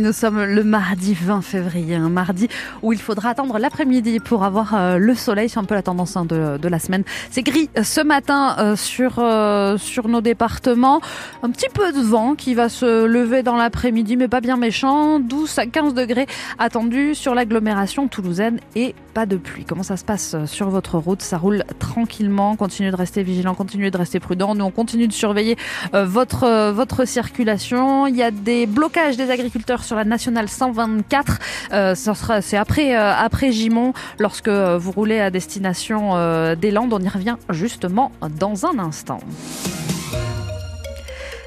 Nous sommes le mardi 20 février, un mardi où il faudra attendre l'après-midi pour avoir euh, le soleil. C'est un peu la tendance hein, de, la semaine. C'est gris ce matin euh, sur, euh, sur nos départements. Un petit peu de vent qui va se lever dans l'après-midi, mais pas bien méchant. 12 à 15 degrés attendus sur l'agglomération toulousaine et de pluie. Comment ça se passe sur votre route? Ça roule tranquillement. Continuez de rester vigilant, continuez de rester prudent. Nous, on continue de surveiller votre, votre circulation. Il y a des blocages des agriculteurs sur la nationale 124. Euh, c'est après, euh, après Gimont, lorsque vous roulez à destination euh, des Landes. On y revient justement dans un instant.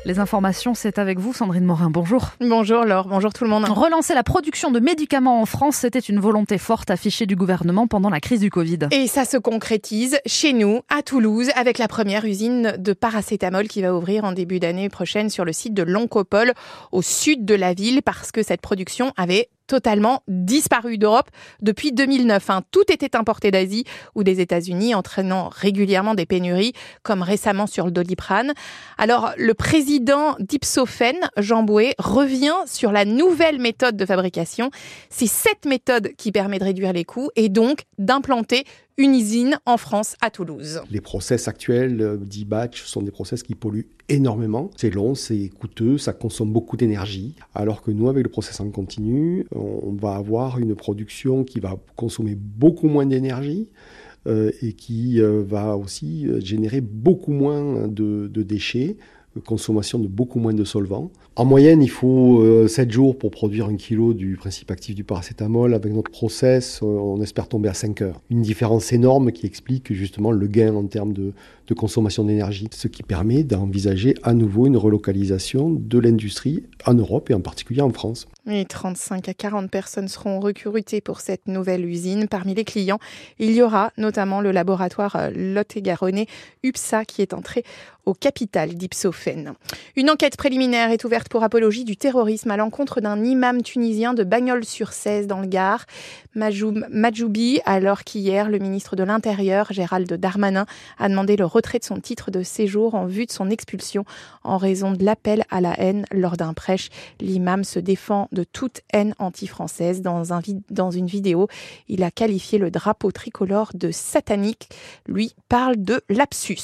Les informations, c'est avec vous, Sandrine Morin. Bonjour. Bonjour Laure, bonjour tout le monde. Relancer la production de médicaments en France, c'était une volonté forte affichée du gouvernement pendant la crise du Covid. Et ça se concrétise chez nous, à Toulouse, avec la première usine de paracétamol qui va ouvrir en début d'année prochaine sur le site de l'Oncopole, au sud de la ville, parce que cette production avait totalement disparu d'Europe depuis 2009. Hein. Tout était importé d'Asie ou des États-Unis, entraînant régulièrement des pénuries, comme récemment sur le doliprane. Alors, le président d'Ipsophène, Jean Bouet, revient sur la nouvelle méthode de fabrication. C'est cette méthode qui permet de réduire les coûts et donc d'implanter une usine en France, à Toulouse. Les process actuels euh, dits batch sont des process qui polluent énormément. C'est long, c'est coûteux, ça consomme beaucoup d'énergie. Alors que nous, avec le process en continu, on va avoir une production qui va consommer beaucoup moins d'énergie. Euh, et qui euh, va aussi générer beaucoup moins de, de déchets, consommation de beaucoup moins de solvants. En moyenne, il faut 7 euh, jours pour produire un kilo du principe actif du paracétamol. Avec notre process, euh, on espère tomber à 5 heures. Une différence énorme qui explique justement le gain en termes de consommation d'énergie, ce qui permet d'envisager à nouveau une relocalisation de l'industrie en Europe et en particulier en France. Et 35 à 40 personnes seront recrutées pour cette nouvelle usine. Parmi les clients, il y aura notamment le laboratoire euh, Lot-et-Garonne UPSA qui est entré au capital d'Ipsophène. Une enquête préliminaire est ouverte pour apologie du terrorisme à l'encontre d'un imam tunisien de Bagnols-sur-Cèze dans le Gard, Majoub Majoubi, alors qu'hier le ministre de l'Intérieur, Gérald Darmanin, a demandé le retrait de son titre de séjour en vue de son expulsion en raison de l'appel à la haine lors d'un prêche. L'imam se défend de toute haine anti-française. Dans, un, dans une vidéo, il a qualifié le drapeau tricolore de satanique. Lui parle de lapsus.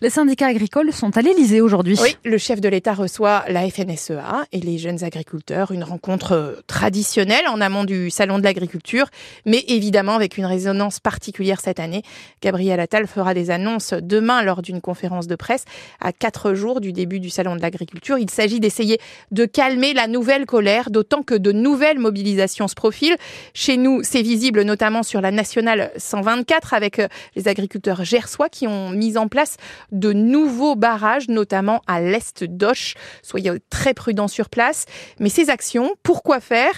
Les syndicats agricoles sont à l'Elysée aujourd'hui. Oui, le chef de l'État reçoit la FNSEA et les jeunes agriculteurs. Une rencontre traditionnelle en amont du Salon de l'agriculture, mais évidemment avec une résonance particulière cette année. Gabriel Attal fera des annonces demain lors d'une conférence de presse à quatre jours du début du Salon de l'agriculture. Il s'agit d'essayer de calmer la nouvelle colère d'autant que de nouvelles mobilisations se profilent. Chez nous, c'est visible notamment sur la nationale 124 avec euh, les agriculteurs gersois qui ont mis en place de nouveaux barrages, notamment à l'est d'Auch. Soyez très prudents sur place. Mais ces actions, pourquoi faire?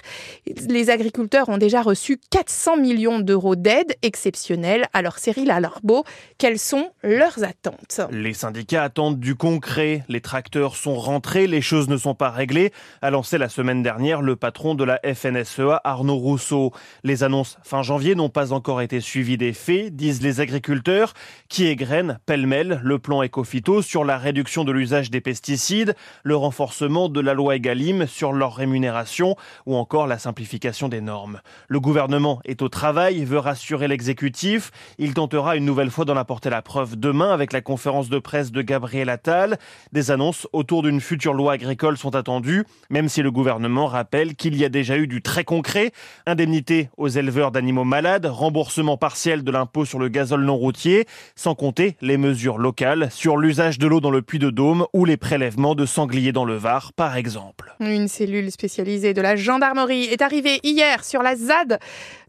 Les agriculteurs ont déjà reçu 400 millions d'euros d'aide exceptionnelle. Alors Cyril Alarbeau, quelles sont leurs attentes? Les syndicats attendent du concret. Les tracteurs sont rentrés, les choses ne sont pas réglées, a lancé la semaine dernière le patron de la FNSEA, Arnaud Rousseau. Les annonces fin janvier n'ont pas encore été suivies des faits, disent les agriculteurs, qui égrènent pêle-mêle le plan Ecofito sur la réduction de l'usage des pesticides, le renforcement de la loi Egalim sur leur rémunération ou encore la simplification des normes. Le gouvernement est au travail, veut rassurer l'exécutif. Il tentera une nouvelle fois d'en apporter la preuve demain avec la conférence de presse de Gabriel Attal. Des annonces autour d'une future loi agricole sont attendues, même si le gouvernement rappelle qu'il y a déjà eu du très concret. Indemnité aux éleveurs d'animaux malades, remboursement partiel de l'impôt sur le gazole non routier, sans compter les mesures locales sur l'usage de l'eau dans le puits de Dôme ou les prélèvements de sangliers dans le Var, par exemple. Une cellule spécialisée de la gendarmerie est arrivée hier sur la ZAD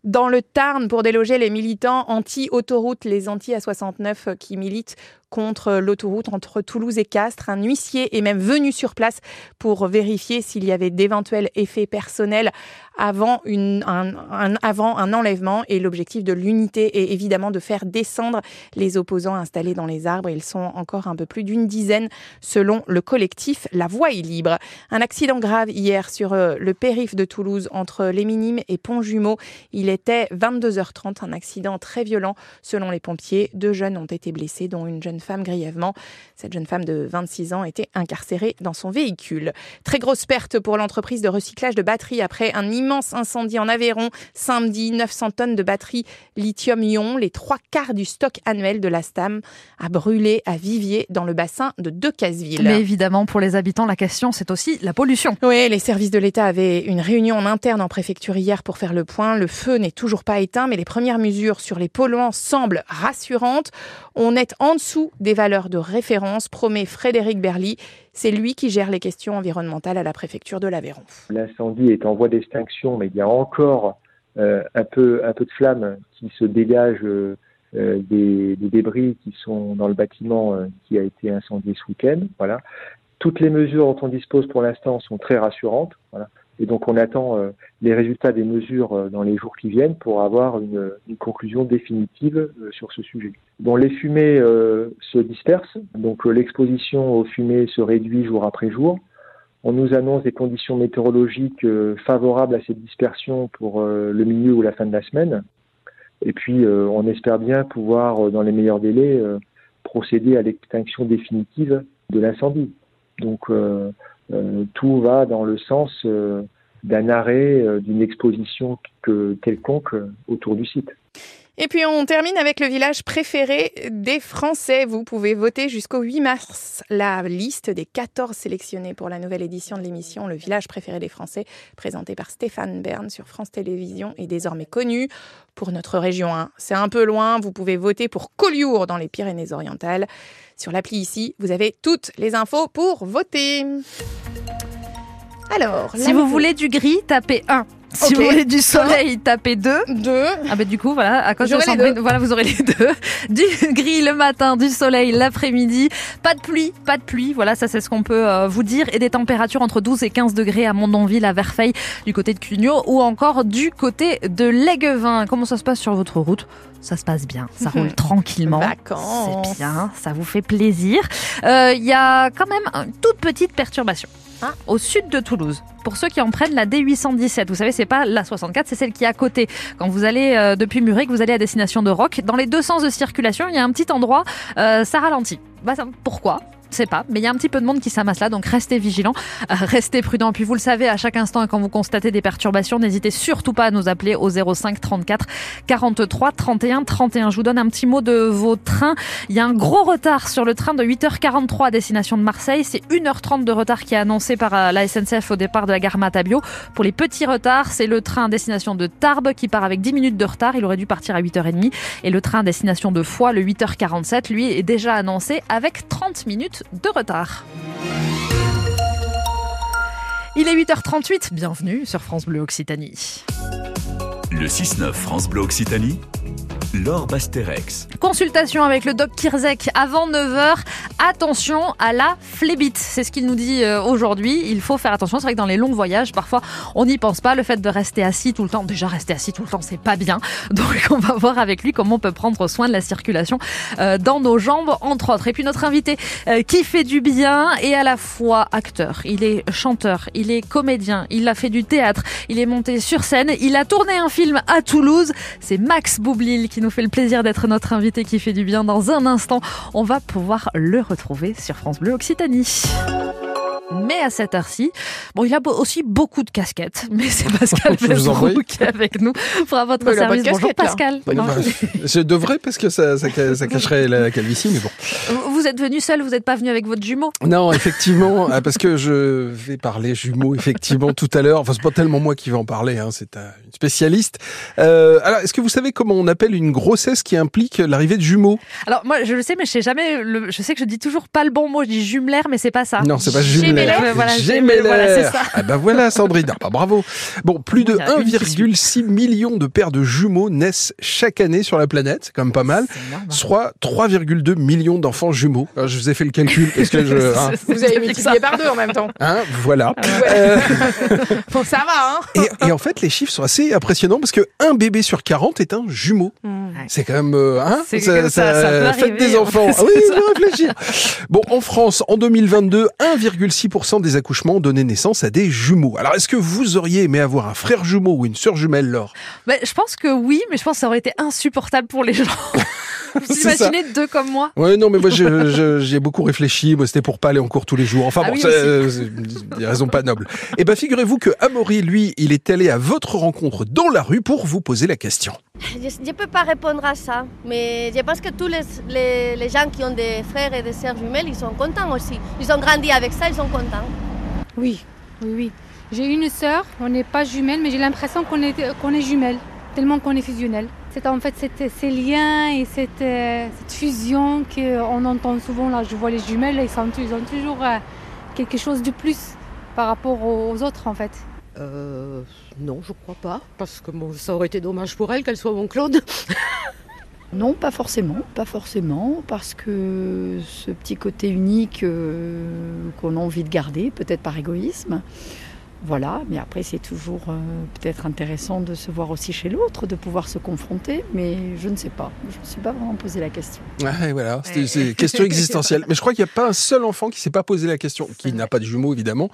dans le Tarn pour déloger les militants anti-autoroute, les anti-A69 qui militent contre l'autoroute entre Toulouse et Castres. Un huissier est même venu sur place pour vérifier s'il y avait d'éventuels effets personnels avant, un, un enlèvement. Et l'objectif de l'unité est évidemment de faire descendre les opposants installés dans les arbres. Ils sont encore un peu plus d'une dizaine selon le collectif La Voie est libre. Un accident grave hier sur euh, le périph' de Toulouse entre les Minimes et Pont-Jumeau. Il était 22h30, un accident très violent selon les pompiers. Deux jeunes ont été blessés, dont une jeune femme grièvement. Cette jeune femme de 26 ans était incarcérée dans son véhicule. Très grosse perte pour l'entreprise de recyclage de batteries après un immense incendie en Aveyron. Samedi, 900 tonnes de batteries lithium-ion, les trois quarts du stock annuel de la STAM, a brûlé à Vivier dans le bassin de Decazeville. Mais évidemment, pour les habitants, la question, c'est aussi la pollution. Oui, les services de l'État avaient une réunion en interne en préfecture hier pour faire le point. Le feu n'est toujours pas éteint, mais les premières mesures sur les polluants semblent rassurantes. On est en dessous des valeurs de référence, promet Frédéric Berly. C'est lui qui gère les questions environnementales à la préfecture de l'Aveyron. L'incendie est en voie d'extinction, mais il y a encore euh, un, peu, de flammes qui se dégagent euh, des, des, débris qui sont dans le bâtiment euh, qui a été incendié ce week-end. Voilà. Toutes les mesures dont on dispose pour l'instant sont très rassurantes. Voilà. Et donc on attend euh, les résultats des mesures euh, dans les jours qui viennent pour avoir une, conclusion définitive euh, sur ce sujet. Bon, les fumées se dispersent, donc l'exposition aux fumées se réduit jour après jour. On nous annonce des conditions météorologiques favorables à cette dispersion pour le milieu ou la fin de la semaine. Et puis on espère bien pouvoir, dans les meilleurs délais, procéder à l'extinction définitive de l'incendie. Donc tout va dans le sens euh, d'un arrêt euh, d'une exposition quelconque autour du site. Et puis on termine avec le village préféré des Français. Vous pouvez voter jusqu'au 8 mars la liste des 14 sélectionnés pour la nouvelle édition de l'émission Le village préféré des Français, présentée par Stéphane Bern sur France Télévisions et désormais connue pour notre région 1. C'est un peu loin, vous pouvez voter pour Collioure dans les Pyrénées-Orientales. Sur l'appli ici, vous avez toutes les infos pour voter. Alors, si vous voulez du gris, tapez 1. Si vous voulez du soleil, tapez 2. 2. Ah bah du coup, voilà, à cause de Sandrine, voilà, vous aurez les deux. Du gris le matin, du soleil l'après-midi. Pas de pluie, pas de pluie. Voilà, ça c'est ce qu'on peut euh, vous dire. Et des températures entre 12 et 15 degrés à Mondonville, à Verfeil, du côté de Cugnot ou encore du côté de Léguevin. Comment ça se passe sur votre route? Ça se passe bien, ça roule tranquillement. C'est bien, ça vous fait plaisir. Il euh, y a quand même une toute petite perturbation. Hein, au sud de Toulouse. Pour ceux qui en prennent la D817, vous savez, c'est pas la 64, c'est celle qui est à côté. Quand vous allez euh, depuis Muric, vous allez à destination de Roc. Dans les deux sens de circulation, il y a un petit endroit, euh, ça ralentit. Bah, pourquoi? Sais pas, mais il y a un petit peu de monde qui s'amasse là, donc restez vigilants, euh, restez prudents. Puis vous le savez, à chaque instant, quand vous constatez des perturbations, n'hésitez surtout pas à nous appeler au 05 34 43 31 31. Je vous donne un petit mot de vos trains. Il y a un gros retard sur le train de 8h43 à destination de Marseille. C'est 1h30 de retard qui est annoncé par euh, la SNCF au départ de la gare Matabio. Pour les petits retards, c'est le train à destination de Tarbes qui part avec 10 minutes de retard. Il aurait dû partir à 8h30. Et le train à destination de Foix, le 8h47, lui, est déjà annoncé avec 30 minutes de retard. Il est 8h38, bienvenue sur France Bleu Occitanie. Le 6-9 France Bleu Occitanie Laure. Consultation avec le doc Kirzek avant 9h. Attention à la flébite. C'est ce qu'il nous dit euh, aujourd'hui. Il faut faire attention. C'est vrai que dans les longs voyages, parfois, on n'y pense pas. Le fait de rester assis tout le temps, déjà rester assis tout le temps, c'est pas bien. Donc, on va voir avec lui comment on peut prendre soin de la circulation euh, dans nos jambes, entre autres. Et puis, notre invité euh, qui fait du bien et à la fois acteur. Il est chanteur, il est comédien, il a fait du théâtre, il est monté sur scène, il a tourné un film à Toulouse. C'est Max Boublil qui nous fait le plaisir d'être notre invité qui fait du bien dans un instant. On va pouvoir le retrouver sur France Bleu Occitanie. Mais à cette heure-ci, bon, il a aussi beaucoup de casquettes, mais c'est Pascal Besbrou qui est avec nous pour votre service. Bonjour Pascal. Bah, je devrais parce que ça, ça, cacherait la calvitie, mais bon. Vous êtes venu seul, vous n'êtes pas venu avec votre jumeau? Non, effectivement, ah, parce que je vais parler jumeau effectivement tout à l'heure. Enfin, c'est pas tellement moi qui vais en parler, hein, c'est une spécialiste. Euh, alors, est-ce que vous savez comment on appelle une grossesse qui implique l'arrivée de jumeaux? Alors moi, je le sais, mais je sais jamais. je sais que je dis toujours pas le bon mot. Je dis jumelaire, mais c'est pas ça. Non, c'est pas jumelaire Gemellaire. Voilà, Gemellaire. voilà, c'est ça. Ah ben voilà, Sandrine. Ah bah bravo. Bon, plus de Voilà, une qui 1,6 million de paires de jumeaux naissent chaque année sur la planète. C'est quand même pas mal. Énorme. Soit 3,2 millions d'enfants jumeaux. Alors, je vous ai fait le calcul parce que je. Hein, Vous avez multiplié par deux en même temps. hein, voilà. Ouais. Euh, Bon, ça va, hein et, et en fait, les chiffres sont assez impressionnants parce que un bébé sur 40 est un jumeau. C'est quand même, euh, hein, ça, ça peut faites arriver. des enfants. Ah oui, il faut réfléchir. Bon, en France, en 2022, 1,6% des accouchements ont donné naissance à des jumeaux. Alors, est-ce que vous auriez aimé avoir un frère jumeau ou une sœur jumelle, Laure? Mais je pense que oui, mais je pense que ça aurait été insupportable pour les gens. Vous ça. imaginez deux comme moi? Ouais, non, mais moi, j'ai beaucoup réfléchi. C'était pour pas aller en cours tous les jours. Enfin Ah bon, oui, ça, euh, c'est des raisons pas nobles. Eh ben, figurez-vous que Amaury, lui, il est allé à votre rencontre dans la rue pour vous poser la question. Je ne peux pas répondre à ça, mais je pense que tous les, les- les gens qui ont des frères et des sœurs jumelles, ils sont contents aussi. Ils ont grandi avec ça, ils sont contents. Oui, oui, oui. J'ai une sœur, on n'est pas jumelles, mais j'ai l'impression qu'on est, qu'on est jumelles, tellement qu'on est fusionnelles. C'est en fait cette- ces liens et cette, euh, cette fusion qu'on entend souvent. Là, je vois les jumelles, ils, sont, ils ont toujours euh, quelque chose de plus par rapport aux autres en fait. Euh, non, je crois pas, parce que bon, ça aurait été dommage pour elle qu'elle soit mon Claude. Non, pas forcément, pas forcément, parce que ce petit côté unique euh, qu'on a envie de garder, peut-être par égoïsme, voilà, mais après c'est toujours euh, peut-être intéressant de se voir aussi chez l'autre, de pouvoir se confronter, mais je ne sais pas, je ne me suis pas vraiment posé la question. Ouais, voilà, c'était c'est une question existentielle. Mais je crois qu'il n'y a pas un seul enfant qui s'est pas posé la question, qui n'a pas de jumeaux évidemment,